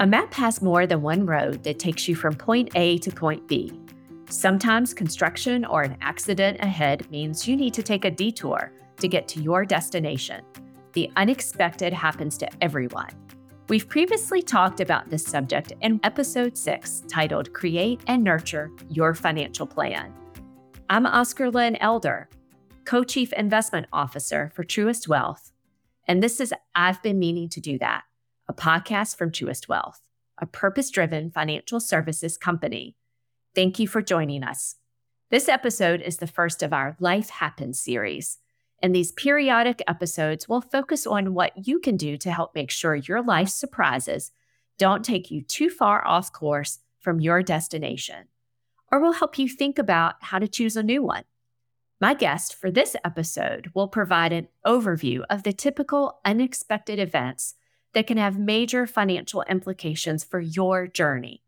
A map has more than one road that takes you from point A to point B. Sometimes construction or an accident ahead means you need to take a detour to get to your destination. The unexpected happens to everyone. We've previously talked about this subject in episode 6, titled Create and Nurture Your Financial Plan. I'm Oscarlyn Elder, co chief investment officer for Truist Wealth, and this is I've Been Meaning to Do That a podcast from Truist Wealth, a purpose driven financial services company. Thank you for joining us. This episode is the first of our Life Happens series. And these periodic episodes will focus on what you can do to help make sure your life surprises don't take you too far off course from your destination, or will help you think about how to choose a new one. My guest for this episode will provide an overview of the typical unexpected events that can have major financial implications for your journey.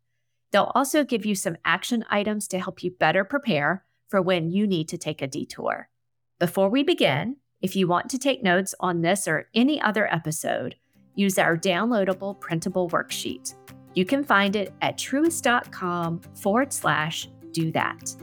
They'll also give you some action items to help you better prepare for when you need to take a detour. Before we begin, if you want to take notes on this or any other episode, use our downloadable printable worksheet. You can find it at truist.com forward slash do that.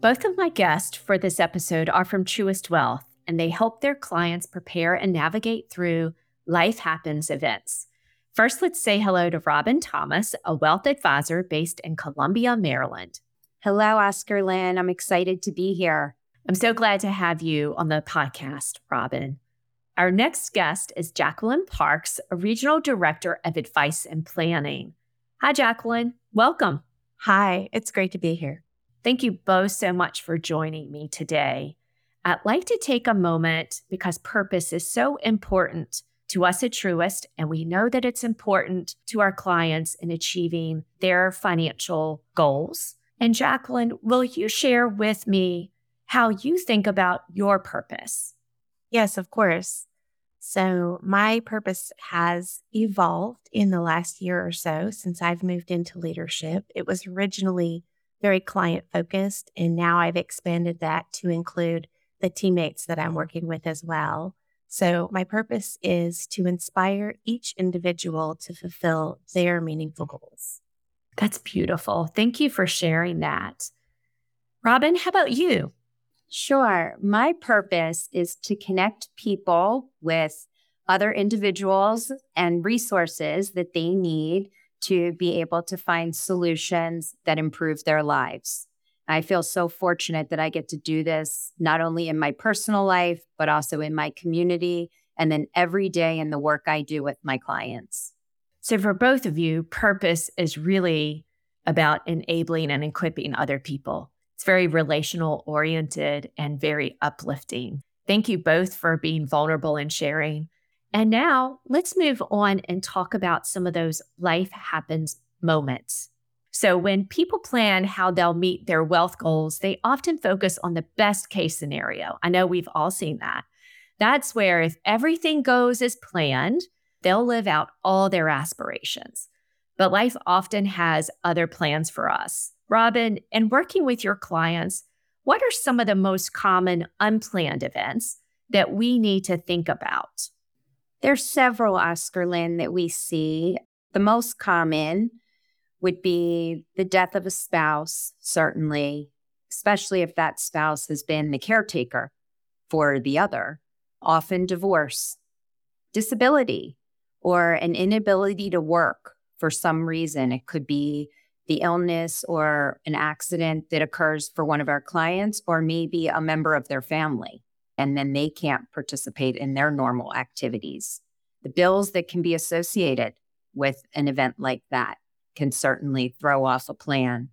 Both of my guests for this episode are from Truist Wealth, and they help their clients prepare and navigate through life happens events. First, let's say hello to Robin Thomas, a wealth advisor based in Columbia, Maryland. Hello, Oscarlyn. I'm excited to be here. I'm so glad to have you on the podcast, Robin. Our next guest is Jacqueline Parks, a regional director of advice and planning. Hi, Jacqueline. Welcome. Hi, it's great to be here. Thank you both so much for joining me today. I'd like to take a moment because purpose is so important to us at Truist, and we know that it's important to our clients in achieving their financial goals. And Jacqueline, will you share with me how you think about your purpose? Yes, of course. So, my purpose has evolved in the last year or so since I've moved into leadership. It was originally very client focused. And now I've expanded that to include the teammates that I'm working with as well. So, my purpose is to inspire each individual to fulfill their meaningful goals. That's beautiful. Thank you for sharing that. Robin, how about you? Sure. My purpose is to connect people with other individuals and resources that they need to be able to find solutions that improve their lives. I feel so fortunate that I get to do this not only in my personal life, but also in my community and then every day in the work I do with my clients. So, for both of you, purpose is really about enabling and equipping other people. It's very relational oriented and very uplifting. Thank you both for being vulnerable and sharing. And now let's move on and talk about some of those life happens moments. So, when people plan how they'll meet their wealth goals, they often focus on the best case scenario. I know we've all seen that. That's where, if everything goes as planned, they'll live out all their aspirations. But life often has other plans for us. Robin, in working with your clients, what are some of the most common unplanned events that we need to think about? There's several, Oscarlyn, that we see. The most common would be the death of a spouse, certainly, especially if that spouse has been the caretaker for the other, often divorce, disability, or an inability to work for some reason. It could be the illness or an accident that occurs for one of our clients, or maybe a member of their family and then they can't participate in their normal activities. The bills that can be associated with an event like that can certainly throw off a plan,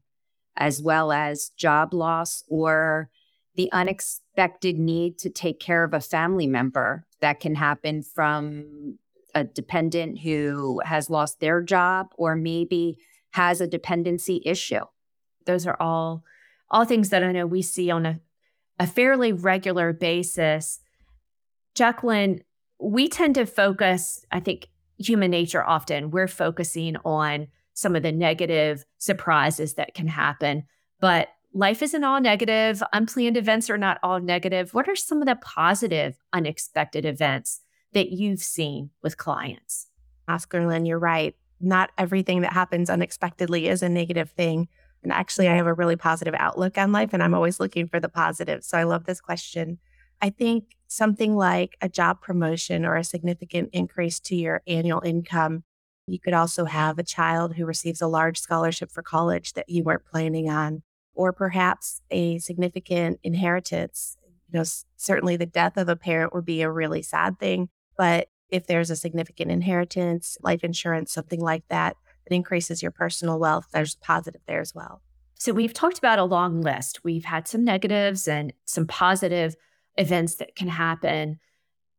as well as job loss or the unexpected need to take care of a family member that can happen from a dependent who has lost their job or maybe has a dependency issue. Those are all all things that I know we see on a a fairly regular basis. Jacqueline, we tend to focus, I think, human nature often, we're focusing on some of the negative surprises that can happen. But life isn't all negative. Unplanned events are not all negative. What are some of the positive, unexpected events that you've seen with clients? Oscarlyn, you're right. Not everything that happens unexpectedly is a negative thing. And actually, I have a really positive outlook on life, and I'm always looking for the positive. So I love this question. I think something like a job promotion or a significant increase to your annual income. You could also have a child who receives a large scholarship for college that you weren't planning on, or perhaps a significant inheritance. You know, certainly the death of a parent would be a really sad thing, but if there's a significant inheritance, life insurance, something like that, that increases your personal wealth, there's a positive there as well. So we've talked about a long list. We've had some negatives and some positive events that can happen.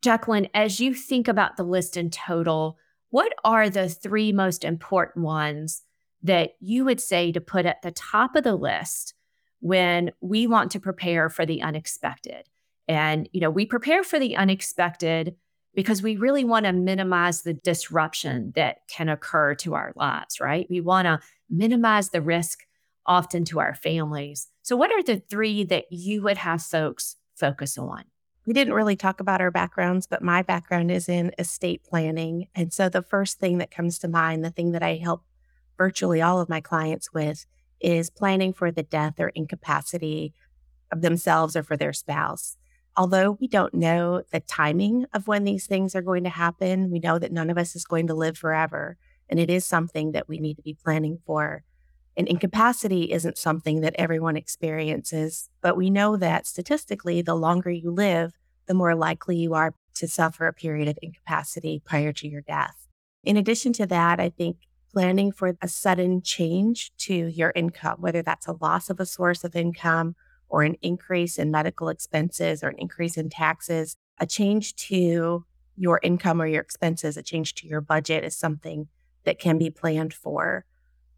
Jacqueline, as you think about the list in total, what are the three most important ones that you would say to put at the top of the list when we want to prepare for the unexpected? And, you know, we prepare for the unexpected because we really want to minimize the disruption that can occur to our lives, right? We want to minimize the risk often to our families. So, what are the three that you would have folks focus on? We didn't really talk about our backgrounds, but my background is in estate planning. And so, the first thing that comes to mind, the thing that I help virtually all of my clients with, is planning for the death or incapacity of themselves or for their spouse although we don't know the timing of when these things are going to happen, we know that none of us is going to live forever. And it is something that we need to be planning for. And incapacity isn't something that everyone experiences, but we know that statistically, the longer you live, the more likely you are to suffer a period of incapacity prior to your death. In addition to that, I think planning for a sudden change to your income, whether that's a loss of a source of income or an increase in medical expenses or an increase in taxes, a change to your income or your expenses, a change to your budget is something that can be planned for.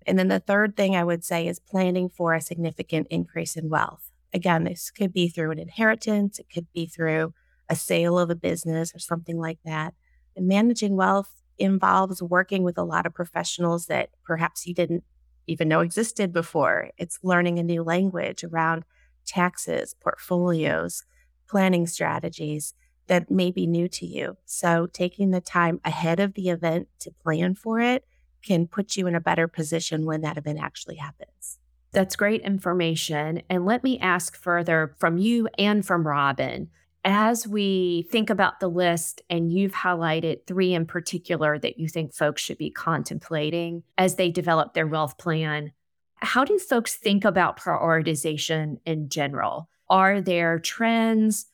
And then the third thing I would say is planning for a significant increase in wealth. Again, this could be through an inheritance, it could be through a sale of a business or something like that. And managing wealth involves working with a lot of professionals that perhaps you didn't even know existed before. It's learning a new language around taxes, portfolios, planning strategies that may be new to you. So, taking the time ahead of the event to plan for it can put you in a better position when that event actually happens. That's great information. And let me ask further from you and from Robin. As we think about the list, and you've highlighted three in particular that you think folks should be contemplating as they develop their wealth plan, how do folks think about prioritization in general? Are there trends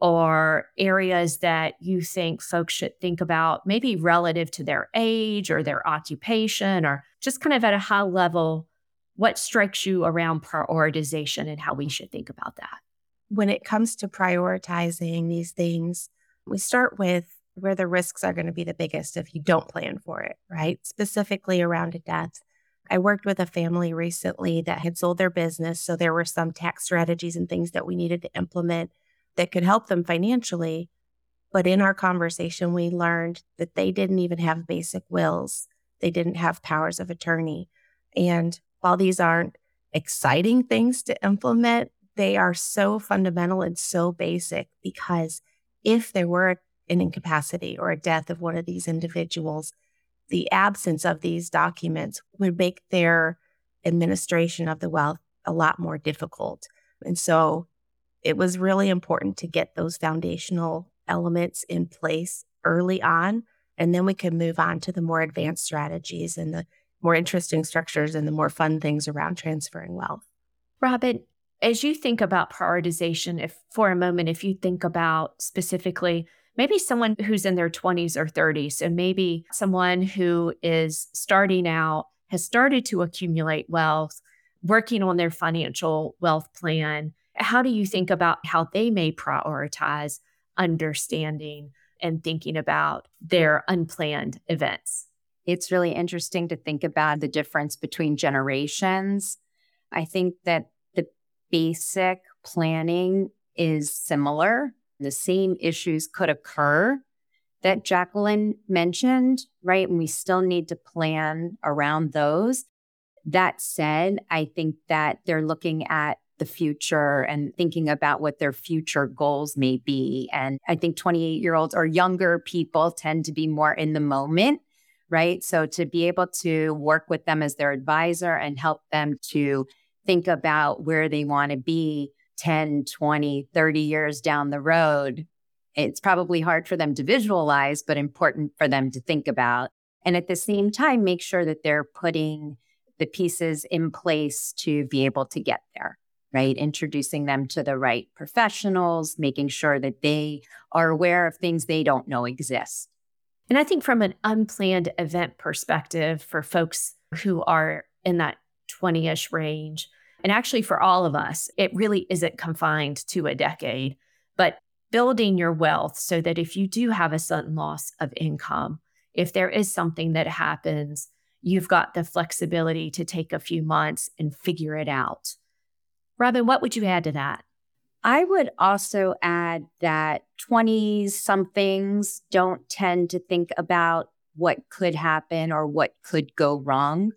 or areas that you think folks should think about, maybe relative to their age or their occupation, or just kind of at a high level? What strikes you around prioritization and how we should think about that? When it comes to prioritizing these things, we start with where the risks are going to be the biggest if you don't plan for it, right? Specifically around a death. I worked with a family recently that had sold their business. So there were some tax strategies and things that we needed to implement that could help them financially. But in our conversation, we learned that they didn't even have basic wills, they didn't have powers of attorney. And while these aren't exciting things to implement, they are so fundamental and so basic because if there were an incapacity or a death of one of these individuals, the absence of these documents would make their administration of the wealth a lot more difficult. And so it was really important to get those foundational elements in place early on. And then we could move on to the more advanced strategies and the more interesting structures and the more fun things around transferring wealth. Robin, as you think about prioritization, if for a moment, if you think about specifically maybe someone who's in their 20s or 30s. So maybe someone who is starting out, has started to accumulate wealth, working on their financial wealth plan. How do you think about how they may prioritize understanding and thinking about their unplanned events? It's really interesting to think about the difference between generations. I think that the basic planning is similar the same issues could occur that Jacqueline mentioned, right? And we still need to plan around those. That said, I think that they're looking at the future and thinking about what their future goals may be. And I think 28 year olds or younger people tend to be more in the moment, right? So to be able to work with them as their advisor and help them to think about where they want to be 10, 20, 30 years down the road, it's probably hard for them to visualize, but important for them to think about. And at the same time, make sure that they're putting the pieces in place to be able to get there right? Introducing them to the right professionals, making sure that they are aware of things they don't know exist. And I think from an unplanned event perspective for folks who are in that 20 ish range, and actually for all of us, it really isn't confined to a decade, but building your wealth so that if you do have a sudden loss of income, if there is something that happens, you've got the flexibility to take a few months and figure it out. Robin, what would you add to that? I would also add that 20 somethings don't tend to think about what could happen or what could go wrong.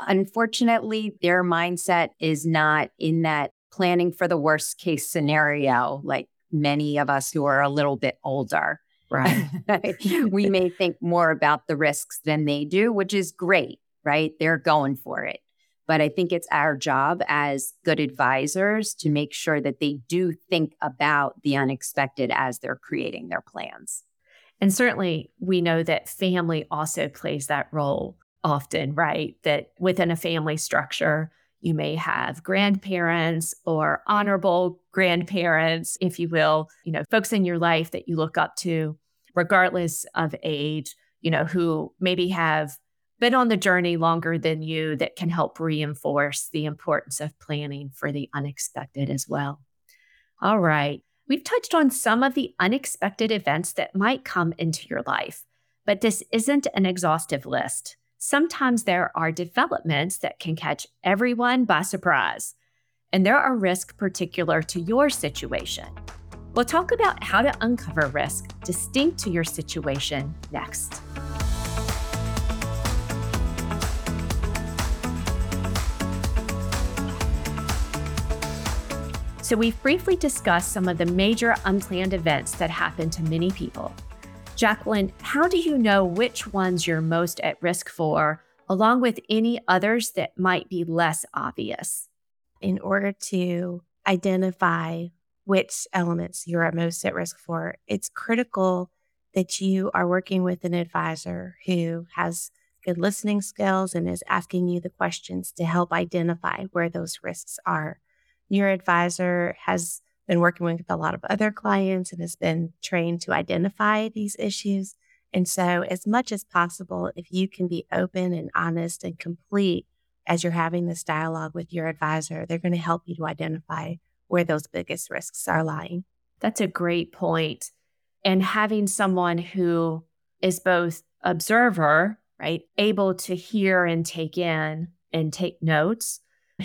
Unfortunately, their mindset is not in that planning for the worst case scenario, like many of us who are a little bit older. Right. we may think more about the risks than they do, which is great, right? They're going for it. But I think it's our job as good advisors to make sure that they do think about the unexpected as they're creating their plans. And certainly, we know that family also plays that role often, right? That within a family structure, you may have grandparents or honorable grandparents, if you will, you know, folks in your life that you look up to, regardless of age, you know, who maybe have been on the journey longer than you that can help reinforce the importance of planning for the unexpected as well. All right. We've touched on some of the unexpected events that might come into your life, but this isn't an exhaustive list. Sometimes there are developments that can catch everyone by surprise, and there are risks particular to your situation. We'll talk about how to uncover risk distinct to your situation next. So, we've briefly discussed some of the major unplanned events that happen to many people. Jacqueline, how do you know which ones you're most at risk for, along with any others that might be less obvious? In order to identify which elements you're at most at risk for, it's critical that you are working with an advisor who has good listening skills and is asking you the questions to help identify where those risks are. Your advisor has been working with a lot of other clients and has been trained to identify these issues. And so, as much as possible, if you can be open and honest and complete as you're having this dialogue with your advisor, they're going to help you to identify where those biggest risks are lying. That's a great point. And having someone who is both observer, right, able to hear and take in and take notes,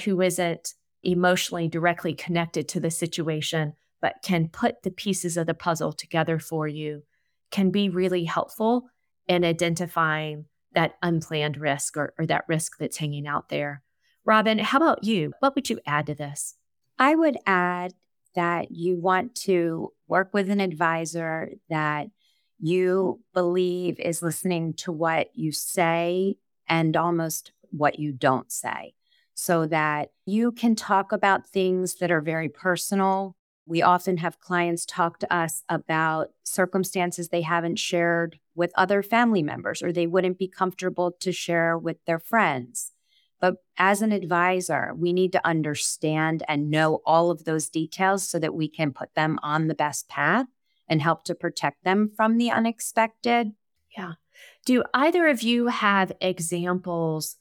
who isn't emotionally directly connected to the situation, but can put the pieces of the puzzle together for you, can be really helpful in identifying that unplanned risk or, or that risk that's hanging out there. Robin, how about you? What would you add to this? I would add that you want to work with an advisor that you believe is listening to what you say and almost what you don't say so that you can talk about things that are very personal. We often have clients talk to us about circumstances they haven't shared with other family members or they wouldn't be comfortable to share with their friends. But as an advisor, we need to understand and know all of those details so that we can put them on the best path and help to protect them from the unexpected. Yeah. Do either of you have examples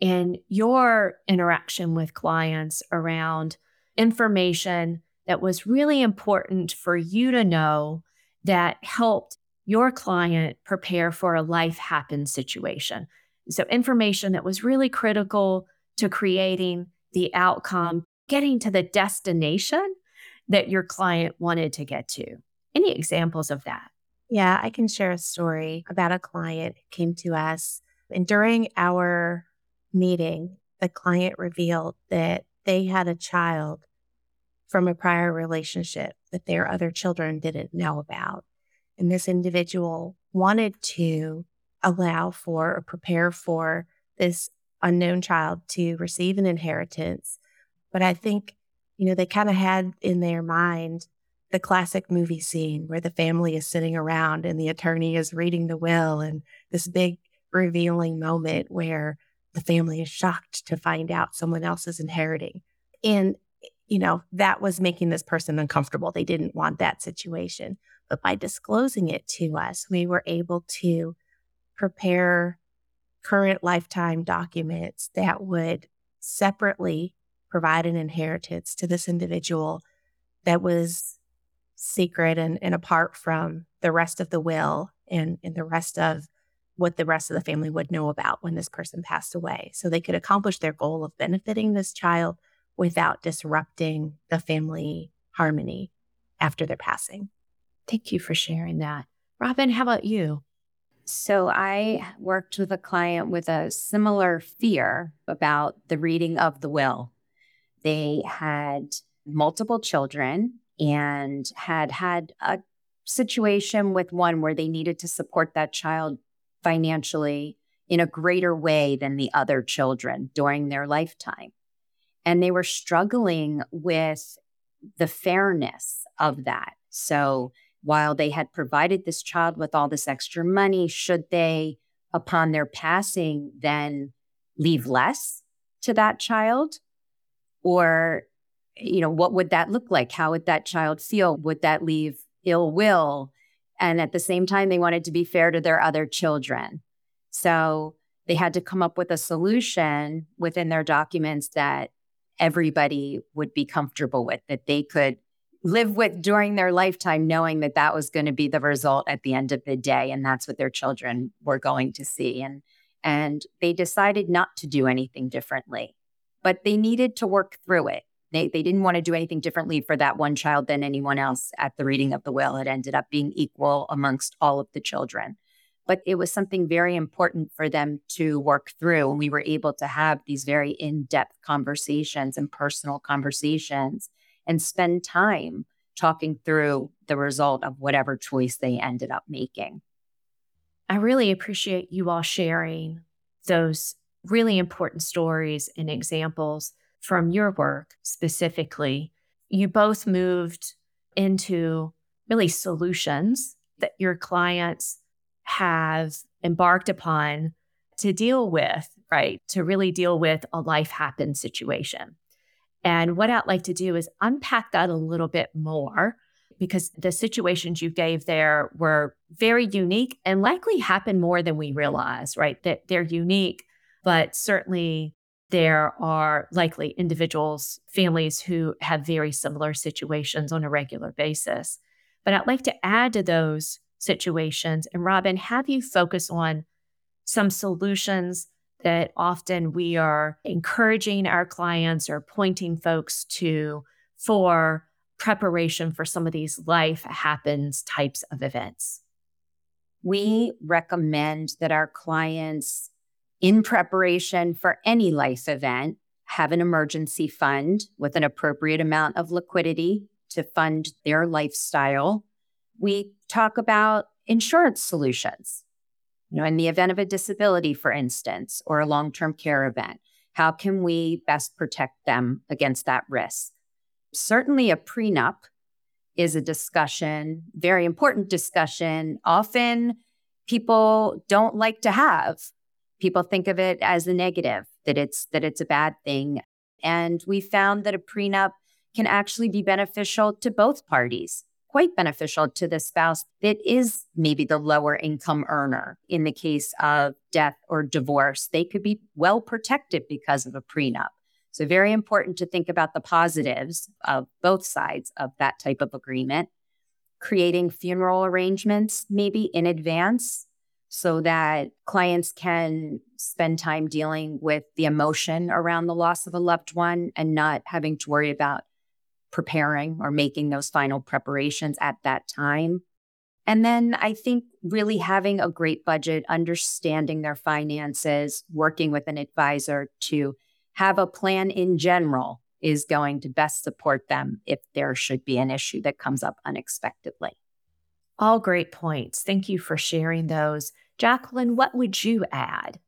in your interaction with clients around information that was really important for you to know that helped your client prepare for a life happen situation. So, information that was really critical to creating the outcome, getting to the destination that your client wanted to get to. Any examples of that? Yeah, I can share a story about a client who came to us. And during our meeting, the client revealed that they had a child from a prior relationship that their other children didn't know about. And this individual wanted to allow for or prepare for this unknown child to receive an inheritance. But I think, you know, they kind of had in their mind the classic movie scene where the family is sitting around and the attorney is reading the will and this big revealing moment where the family is shocked to find out someone else is inheriting. And, you know, that was making this person uncomfortable. They didn't want that situation. But by disclosing it to us, we were able to prepare current lifetime documents that would separately provide an inheritance to this individual that was secret and, and apart from the rest of the will and, and the rest of what the rest of the family would know about when this person passed away. So they could accomplish their goal of benefiting this child without disrupting the family harmony after their passing. Thank you for sharing that. Robin, how about you? So I worked with a client with a similar fear about the reading of the will. They had multiple children and had had a situation with one where they needed to support that child financially in a greater way than the other children during their lifetime. And they were struggling with the fairness of that. So while they had provided this child with all this extra money, should they, upon their passing, then leave less to that child? Or, you know, what would that look like? How would that child feel? Would that leave ill will? And at the same time, they wanted to be fair to their other children. So they had to come up with a solution within their documents that everybody would be comfortable with, that they could live with during their lifetime, knowing that that was going to be the result at the end of the day. And that's what their children were going to see. And, and they decided not to do anything differently, but they needed to work through it. They, they didn't want to do anything differently for that one child than anyone else at the reading of the will. It ended up being equal amongst all of the children. But it was something very important for them to work through. And we were able to have these very in depth conversations and personal conversations and spend time talking through the result of whatever choice they ended up making. I really appreciate you all sharing those really important stories and examples from your work specifically. You both moved into really solutions that your clients have embarked upon to deal with, right? To really deal with a life happen situation. And what I'd like to do is unpack that a little bit more because the situations you gave there were very unique and likely happen more than we realize, right? That they're unique, but certainly there are likely individuals, families who have very similar situations on a regular basis. But I'd like to add to those situations and Robin, have you focus on some solutions that often we are encouraging our clients or pointing folks to for preparation for some of these life happens types of events? We recommend that our clients, in preparation for any life event, have an emergency fund with an appropriate amount of liquidity to fund their lifestyle. We talk about insurance solutions you know, in the event of a disability, for instance, or a long term care event, how can we best protect them against that risk? Certainly, a prenup is a discussion, very important discussion. Often people don't like to have. People think of it as a negative, that it's that it's a bad thing. And we found that a prenup can actually be beneficial to both parties quite beneficial to the spouse that is maybe the lower income earner. In the case of death or divorce, they could be well protected because of a prenup. So, very important to think about the positives of both sides of that type of agreement. Creating funeral arrangements, maybe in advance, so that clients can spend time dealing with the emotion around the loss of a loved one and not having to worry about preparing or making those final preparations at that time. And then I think really having a great budget, understanding their finances, working with an advisor to have a plan in general is going to best support them if there should be an issue that comes up unexpectedly. All great points. Thank you for sharing those. Jacqueline, what would you add?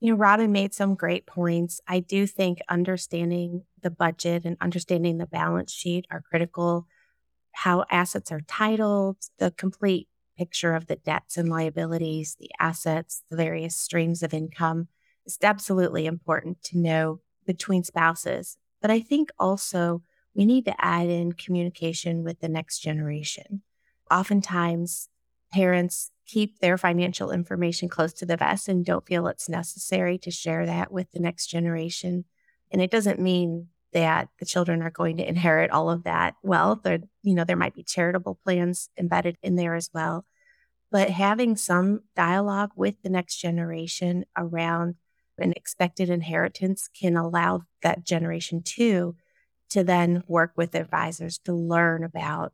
You know, Robin made some great points. I do think understanding the budget and understanding the balance sheet are critical. How assets are titled, the complete picture of the debts and liabilities, the assets, the various streams of income is absolutely important to know between spouses. But I think also we need to add in communication with the next generation. Oftentimes, parents keep their financial information close to the vest and don't feel it's necessary to share that with the next generation. And it doesn't mean that the children are going to inherit all of that wealth or you know there might be charitable plans embedded in there as well but having some dialogue with the next generation around an expected inheritance can allow that generation two to then work with advisors to learn about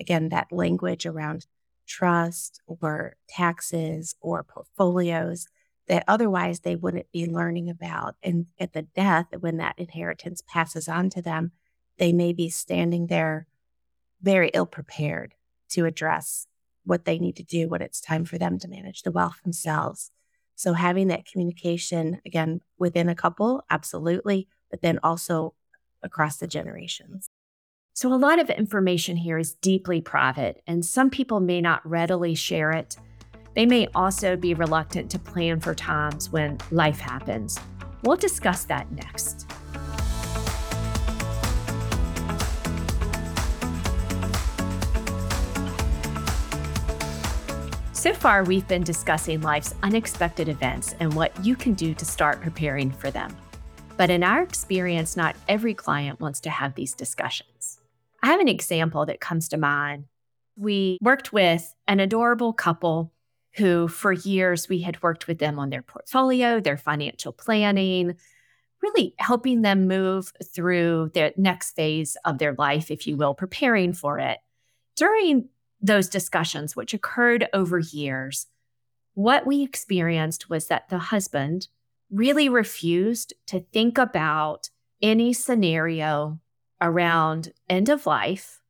again that language around trust or taxes or portfolios that otherwise they wouldn't be learning about. And at the death, when that inheritance passes on to them, they may be standing there very ill prepared to address what they need to do when it's time for them to manage the wealth themselves. So, having that communication again within a couple, absolutely, but then also across the generations. So, a lot of information here is deeply private, and some people may not readily share it. They may also be reluctant to plan for times when life happens. We'll discuss that next. So far, we've been discussing life's unexpected events and what you can do to start preparing for them. But in our experience, not every client wants to have these discussions. I have an example that comes to mind. We worked with an adorable couple who, for years, we had worked with them on their portfolio, their financial planning, really helping them move through the next phase of their life, if you will, preparing for it. During those discussions, which occurred over years, what we experienced was that the husband really refused to think about any scenario around end of life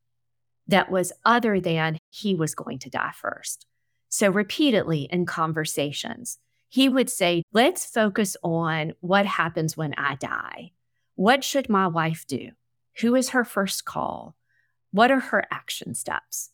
that was other than he was going to die first. So, repeatedly in conversations, he would say, Let's focus on what happens when I die. What should my wife do? Who is her first call? What are her action steps?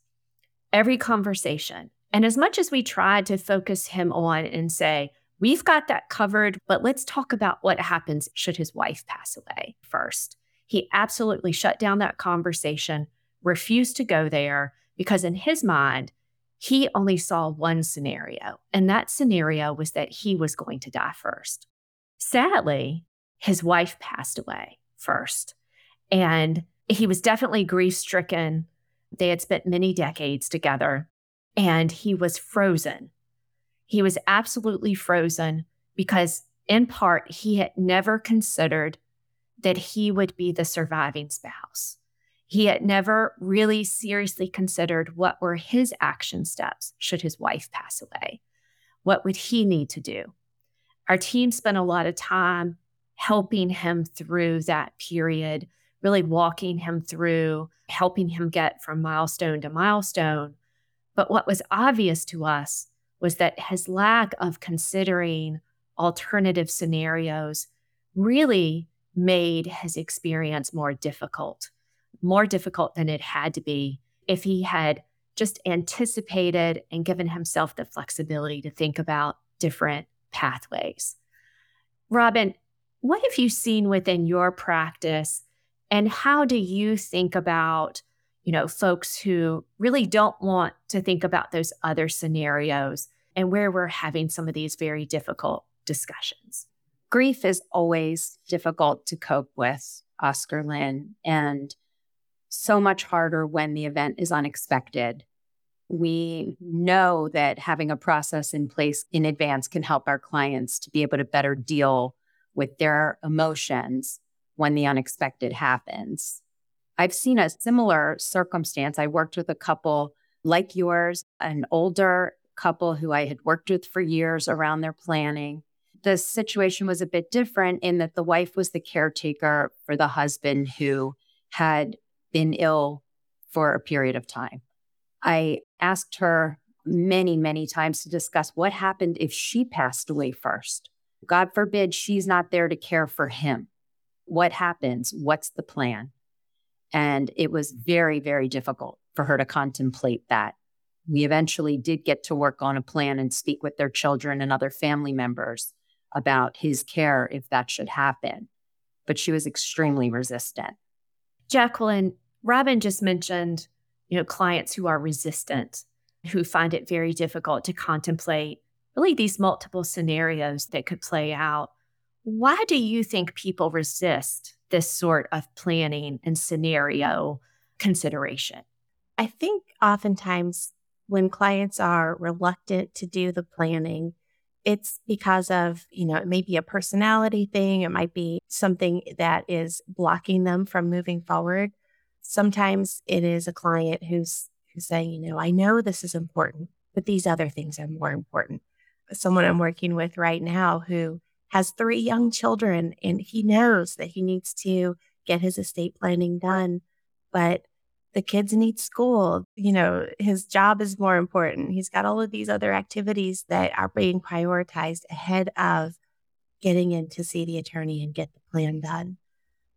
Every conversation. And as much as we tried to focus him on and say, We've got that covered, but let's talk about what happens should his wife pass away first. He absolutely shut down that conversation, refused to go there because, in his mind, he only saw one scenario, and that scenario was that he was going to die first. Sadly, his wife passed away first, and he was definitely grief stricken. They had spent many decades together, and he was frozen. He was absolutely frozen because, in part, he had never considered that he would be the surviving spouse. He had never really seriously considered what were his action steps should his wife pass away. What would he need to do? Our team spent a lot of time helping him through that period, really walking him through, helping him get from milestone to milestone. But what was obvious to us was that his lack of considering alternative scenarios really made his experience more difficult, more difficult than it had to be if he had just anticipated and given himself the flexibility to think about different pathways. Robin, what have you seen within your practice and how do you think about, you know, folks who really don't want to think about those other scenarios and where we're having some of these very difficult discussions? Grief is always difficult to cope with, Oscarlyn, and so much harder when the event is unexpected. We know that having a process in place in advance can help our clients to be able to better deal with their emotions when the unexpected happens. I've seen a similar circumstance. I worked with a couple like yours, an older couple who I had worked with for years around their planning the situation was a bit different in that the wife was the caretaker for the husband who had been ill for a period of time. I asked her many, many times to discuss what happened if she passed away first. God forbid she's not there to care for him. What happens? What's the plan? And it was very, very difficult for her to contemplate that. We eventually did get to work on a plan and speak with their children and other family members about his care if that should happen. But she was extremely resistant. Jacqueline, Robin just mentioned, you know, clients who are resistant, who find it very difficult to contemplate really these multiple scenarios that could play out. Why do you think people resist this sort of planning and scenario consideration? I think oftentimes when clients are reluctant to do the planning, it's because of, you know, it may be a personality thing, it might be something that is blocking them from moving forward. Sometimes it is a client who's who's saying, you know, I know this is important, but these other things are more important. Someone I'm working with right now who has three young children and he knows that he needs to get his estate planning done, but the kids need school. You know, his job is more important. He's got all of these other activities that are being prioritized ahead of getting in to see the attorney and get the plan done.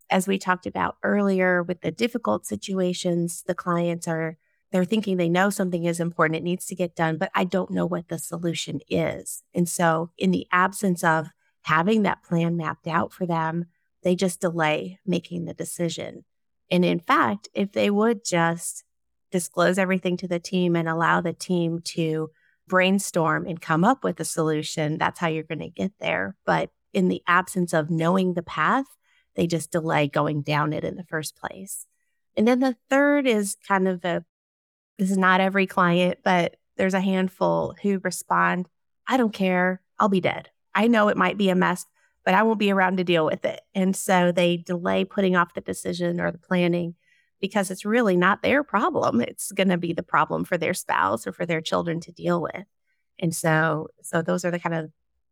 As we talked about earlier with the difficult situations, the clients are they're thinking they know something is important, it needs to get done, but I don't know what the solution is. And so, in the absence of having that plan mapped out for them, they just delay making the decision. And in fact, if they would just disclose everything to the team and allow the team to brainstorm and come up with a solution, that's how you're going to get there. But in the absence of knowing the path, they just delay going down it in the first place. And then the third is kind of a this is not every client, but there's a handful who respond, I don't care. I'll be dead. I know it might be a mess, but I won't be around to deal with it. And so they delay putting off the decision or the planning because it's really not their problem. It's going to be the problem for their spouse or for their children to deal with. And so so those are the kind of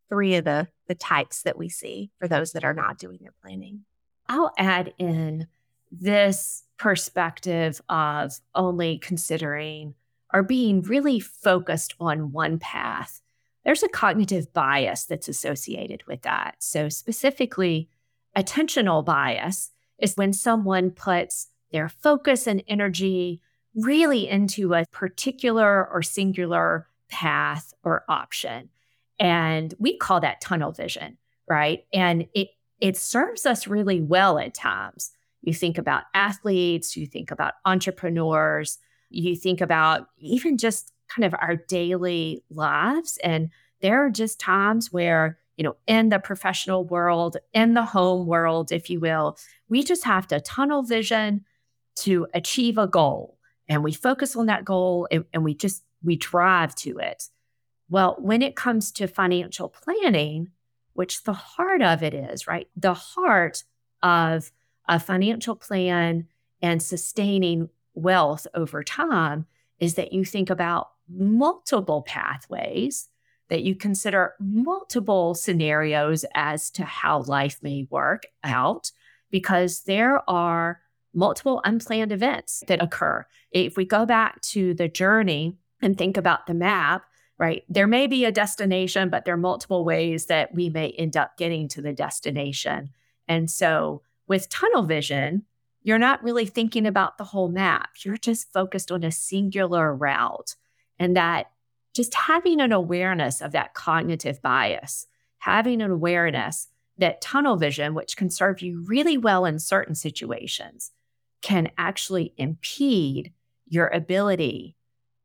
three of the the types that we see for those that are not doing their planning. I'll add in this perspective of only considering or being really focused on one path there's a cognitive bias that's associated with that. So, specifically, attentional bias is when someone puts their focus and energy really into a particular or singular path or option. And we call that tunnel vision, right? And it it serves us really well at times. You think about athletes, you think about entrepreneurs, you think about even just kind of our daily lives. And there are just times where, you know, in the professional world, in the home world, if you will, we just have to tunnel vision to achieve a goal. And we focus on that goal and, and we just, we drive to it. Well, when it comes to financial planning, which the heart of it is, right? The heart of a financial plan and sustaining wealth over time is that you think about multiple pathways, that you consider multiple scenarios as to how life may work out, because there are multiple unplanned events that occur. If we go back to the journey and think about the map, right, there may be a destination, but there are multiple ways that we may end up getting to the destination. And so with tunnel vision, you're not really thinking about the whole map. You're just focused on a singular route. And that just having an awareness of that cognitive bias, having an awareness that tunnel vision, which can serve you really well in certain situations, can actually impede your ability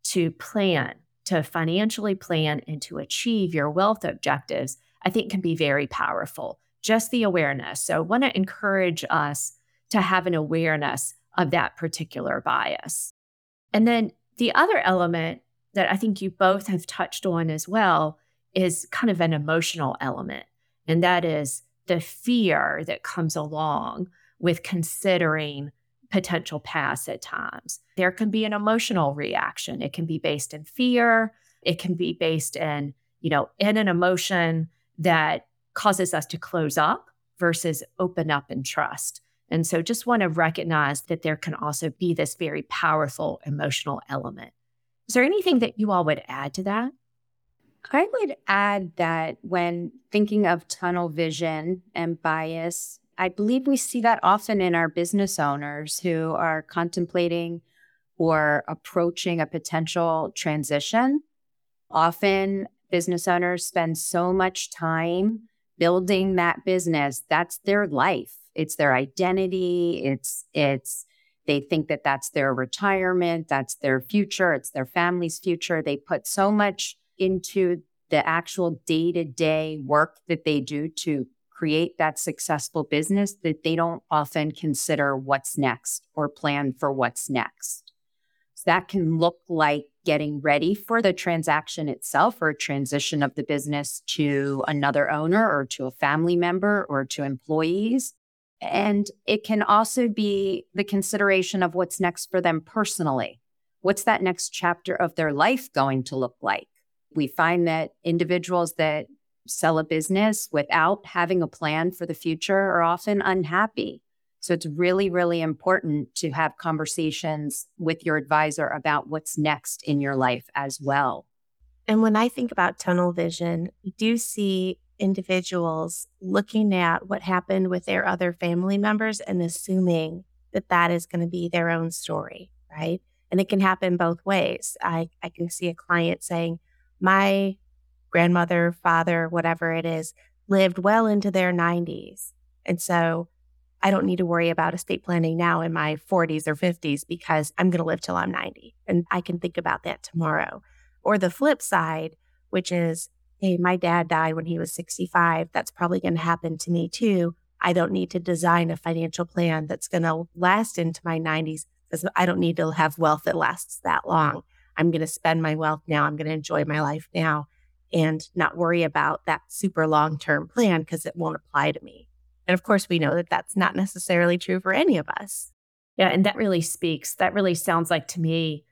to plan, to financially plan, and to achieve your wealth objectives, I think can be very powerful. Just the awareness. So, I want to encourage us to have an awareness of that particular bias. And then the other element that I think you both have touched on as well is kind of an emotional element. And that is the fear that comes along with considering potential paths at times. There can be an emotional reaction. It can be based in fear. It can be based in, you know, in an emotion that causes us to close up versus open up and trust. And so just want to recognize that there can also be this very powerful emotional element. Is there anything that you all would add to that? I would add that when thinking of tunnel vision and bias, I believe we see that often in our business owners who are contemplating or approaching a potential transition. Often, business owners spend so much time building that business. That's their life. It's their identity. It's, it's, they think that that's their retirement, that's their future, it's their family's future. They put so much into the actual day to day work that they do to create that successful business that they don't often consider what's next or plan for what's next. So that can look like getting ready for the transaction itself or transition of the business to another owner or to a family member or to employees. And it can also be the consideration of what's next for them personally. What's that next chapter of their life going to look like? We find that individuals that sell a business without having a plan for the future are often unhappy. So it's really, really important to have conversations with your advisor about what's next in your life as well. And when I think about tunnel vision, we do see individuals looking at what happened with their other family members and assuming that that is going to be their own story, right? And it can happen both ways. I, I can see a client saying, My grandmother, father, whatever it is, lived well into their 90s. And so I don't need to worry about estate planning now in my 40s or 50s because I'm going to live till I'm 90 and I can think about that tomorrow. Or the flip side, which is, hey, my dad died when he was 65. That's probably going to happen to me too. I don't need to design a financial plan that's going to last into my 90s because I don't need to have wealth that lasts that long. I'm going to spend my wealth now. I'm going to enjoy my life now and not worry about that super long term plan because it won't apply to me. And of course, we know that that's not necessarily true for any of us. Yeah. And that really speaks, that really sounds like to me,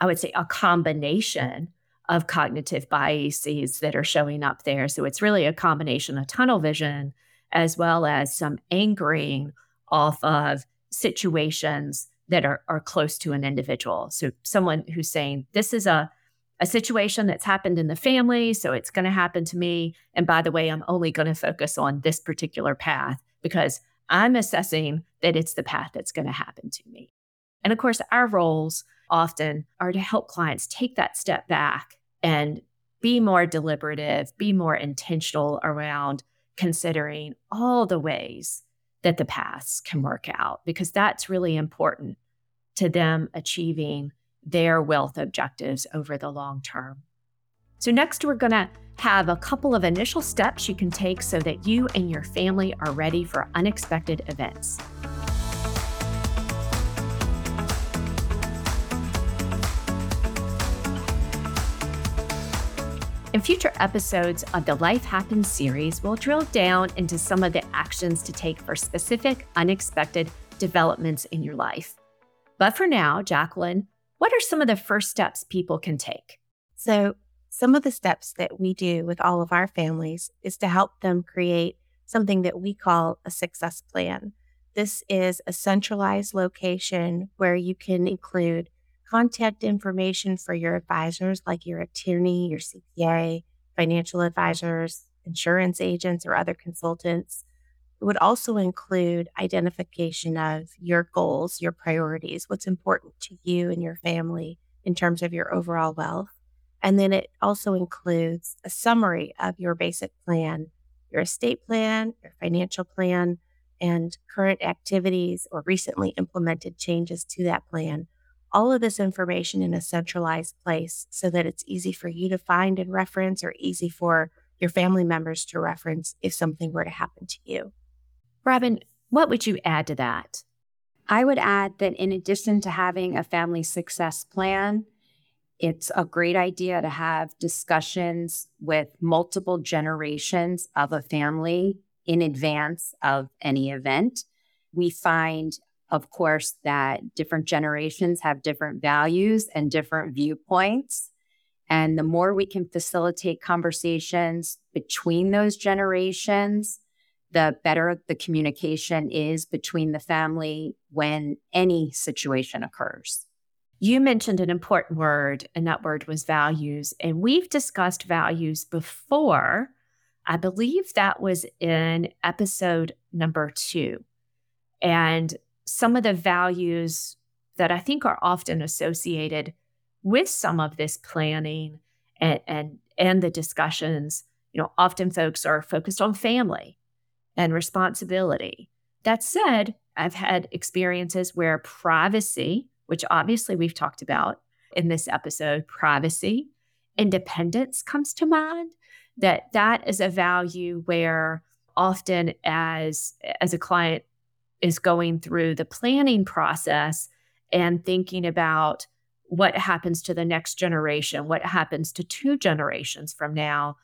I would say a combination of cognitive biases that are showing up there. So it's really a combination of tunnel vision as well as some anchoring off of situations that are, are close to an individual. So someone who's saying, this is a a situation that's happened in the family. So it's going to happen to me. And by the way, I'm only going to focus on this particular path because I'm assessing that it's the path that's going to happen to me. And of course, our roles often are to help clients take that step back and be more deliberative, be more intentional around considering all the ways that the paths can work out, because that's really important to them achieving their wealth objectives over the long term. So, next, we're going to have a couple of initial steps you can take so that you and your family are ready for unexpected events. In future episodes of the Life Happens series, we'll drill down into some of the actions to take for specific, unexpected developments in your life. But for now, Jacqueline, what are some of the first steps people can take? So, some of the steps that we do with all of our families is to help them create something that we call a success plan. This is a centralized location where you can include contact information for your advisors, like your attorney, your CPA, financial advisors, insurance agents, or other consultants, it would also include identification of your goals, your priorities, what's important to you and your family in terms of your overall wealth. And then it also includes a summary of your basic plan, your estate plan, your financial plan, and current activities or recently implemented changes to that plan. All of this information in a centralized place so that it's easy for you to find and reference or easy for your family members to reference if something were to happen to you. Robin, what would you add to that? I would add that in addition to having a family success plan, it's a great idea to have discussions with multiple generations of a family in advance of any event. We find, of course, that different generations have different values and different viewpoints. And the more we can facilitate conversations between those generations, the better the communication is between the family when any situation occurs. You mentioned an important word, and that word was values. And we've discussed values before. I believe that was in episode number two. And some of the values that I think are often associated with some of this planning and, and, and the discussions, you know, often folks are focused on family and responsibility. That said, I've had experiences where privacy, which obviously we've talked about in this episode, privacy, independence comes to mind. That that is a value where often as as a client is going through the planning process and thinking about what happens to the next generation, what happens to two generations from now,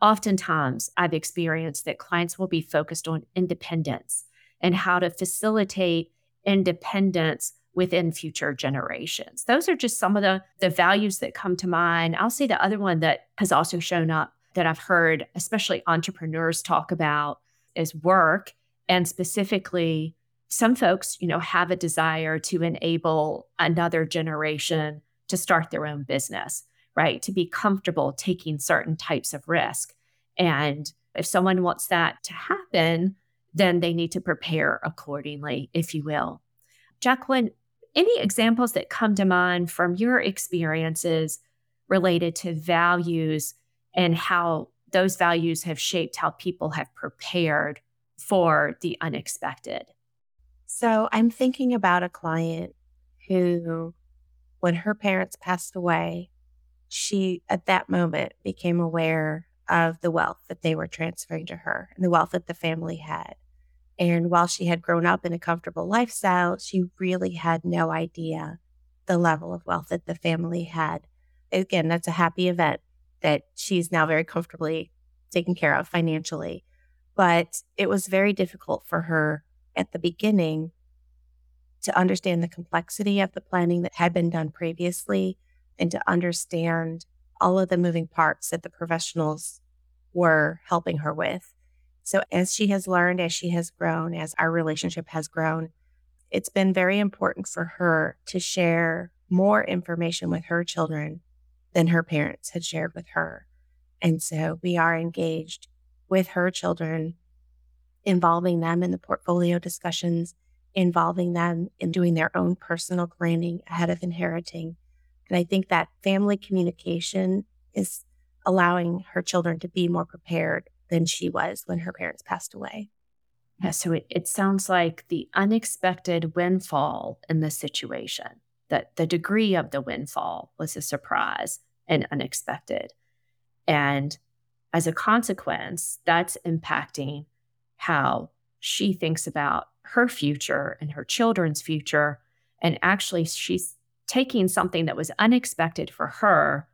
oftentimes I've experienced that clients will be focused on independence and how to facilitate independence within future generations. Those are just some of the, the values that come to mind. I'll say the other one that has also shown up that I've heard, especially entrepreneurs talk about, is work. And specifically, some folks, you know, have a desire to enable another generation to start their own business, right? To be comfortable taking certain types of risk. And if someone wants that to happen, then they need to prepare accordingly, if you will. Jacqueline, any examples that come to mind from your experiences related to values and how those values have shaped how people have prepared for the unexpected? So I'm thinking about a client who, when her parents passed away, she at that moment became aware of the wealth that they were transferring to her and the wealth that the family had. And while she had grown up in a comfortable lifestyle, she really had no idea the level of wealth that the family had. Again, that's a happy event that she's now very comfortably taken care of financially. But it was very difficult for her at the beginning to understand the complexity of the planning that had been done previously and to understand all of the moving parts that the professionals were helping her with. So, as she has learned, as she has grown, as our relationship has grown, it's been very important for her to share more information with her children than her parents had shared with her. And so we are engaged with her children involving them in the portfolio discussions, involving them in doing their own personal planning ahead of inheriting. And I think that family communication is allowing her children to be more prepared than she was when her parents passed away. Yeah, so it, it sounds like the unexpected windfall in this situation, that the degree of the windfall was a surprise and unexpected. And as a consequence, that's impacting how she thinks about her future and her children's future. And actually, she's taking something that was unexpected for her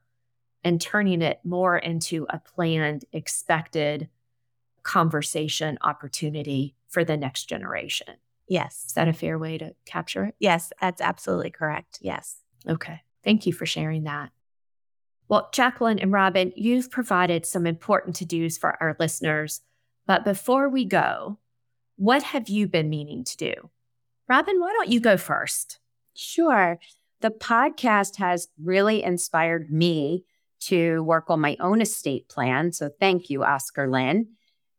and turning it more into a planned, expected conversation opportunity for the next generation. Yes. Is that a fair way to capture it? Yes, that's absolutely correct. Yes. Okay. Thank you for sharing that. Well, Jacqueline and Robin, you've provided some important to dos for our listeners but before we go, what have you been meaning to do? Robin, why don't you go first? Sure. The podcast has really inspired me to work on my own estate plan. So thank you, Oscarlyn.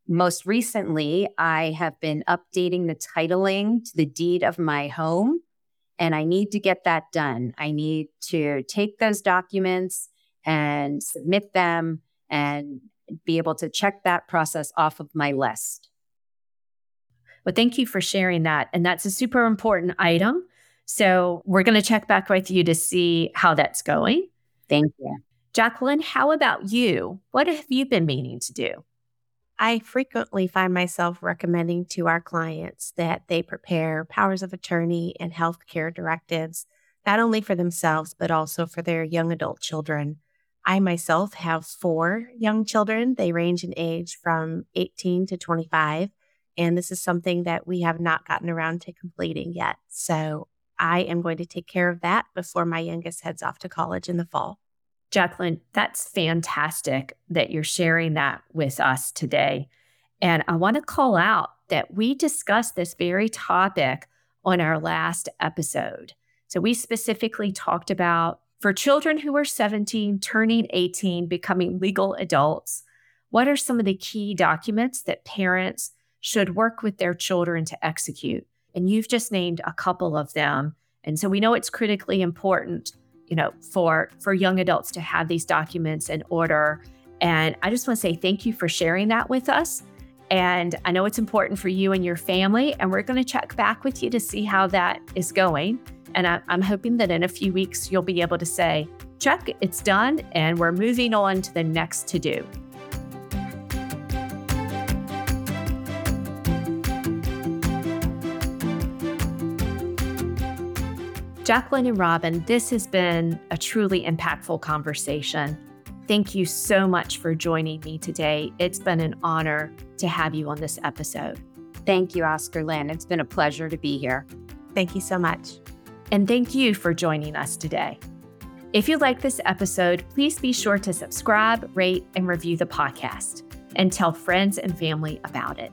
Most recently, I have been updating the titling to the deed of my home, and I need to get that done. I need to take those documents and submit them and be able to check that process off of my list. Well, thank you for sharing that. And that's a super important item. So we're going to check back with you to see how that's going. Thank you. Jacqueline, how about you? What have you been meaning to do? I frequently find myself recommending to our clients that they prepare powers of attorney and healthcare directives, not only for themselves, but also for their young adult children. I myself have four young children. They range in age from 18 to 25. And this is something that we have not gotten around to completing yet. So I am going to take care of that before my youngest heads off to college in the fall. Jacqueline, that's fantastic that you're sharing that with us today. And I want to call out that we discussed this very topic on our last episode. So we specifically talked about for children who are 17, turning 18, becoming legal adults, what are some of the key documents that parents should work with their children to execute? And you've just named a couple of them. And so we know it's critically important, you know, for for young adults to have these documents in order. And I just want to say thank you for sharing that with us. And I know it's important for you and your family. And we're going to check back with you to see how that is going. And I, am hoping that in a few weeks, you'll be able to say, check, it's done. And we're moving on to the next to do. Jacqueline and Robin, this has been a truly impactful conversation. Thank you so much for joining me today. It's been an honor to have you on this episode. Thank you, Oscarlyn. It's been a pleasure to be here. Thank you so much. And thank you for joining us today. If you like this episode, please be sure to subscribe, rate, and review the podcast and tell friends and family about it.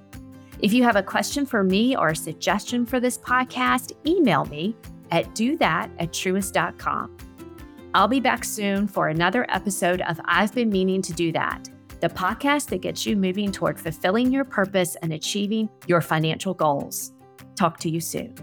If you have a question for me or a suggestion for this podcast, email me at do that at truist.com. I'll be back soon for another episode of I've Been Meaning to Do That, the podcast that gets you moving toward fulfilling your purpose and achieving your financial goals. Talk to you soon.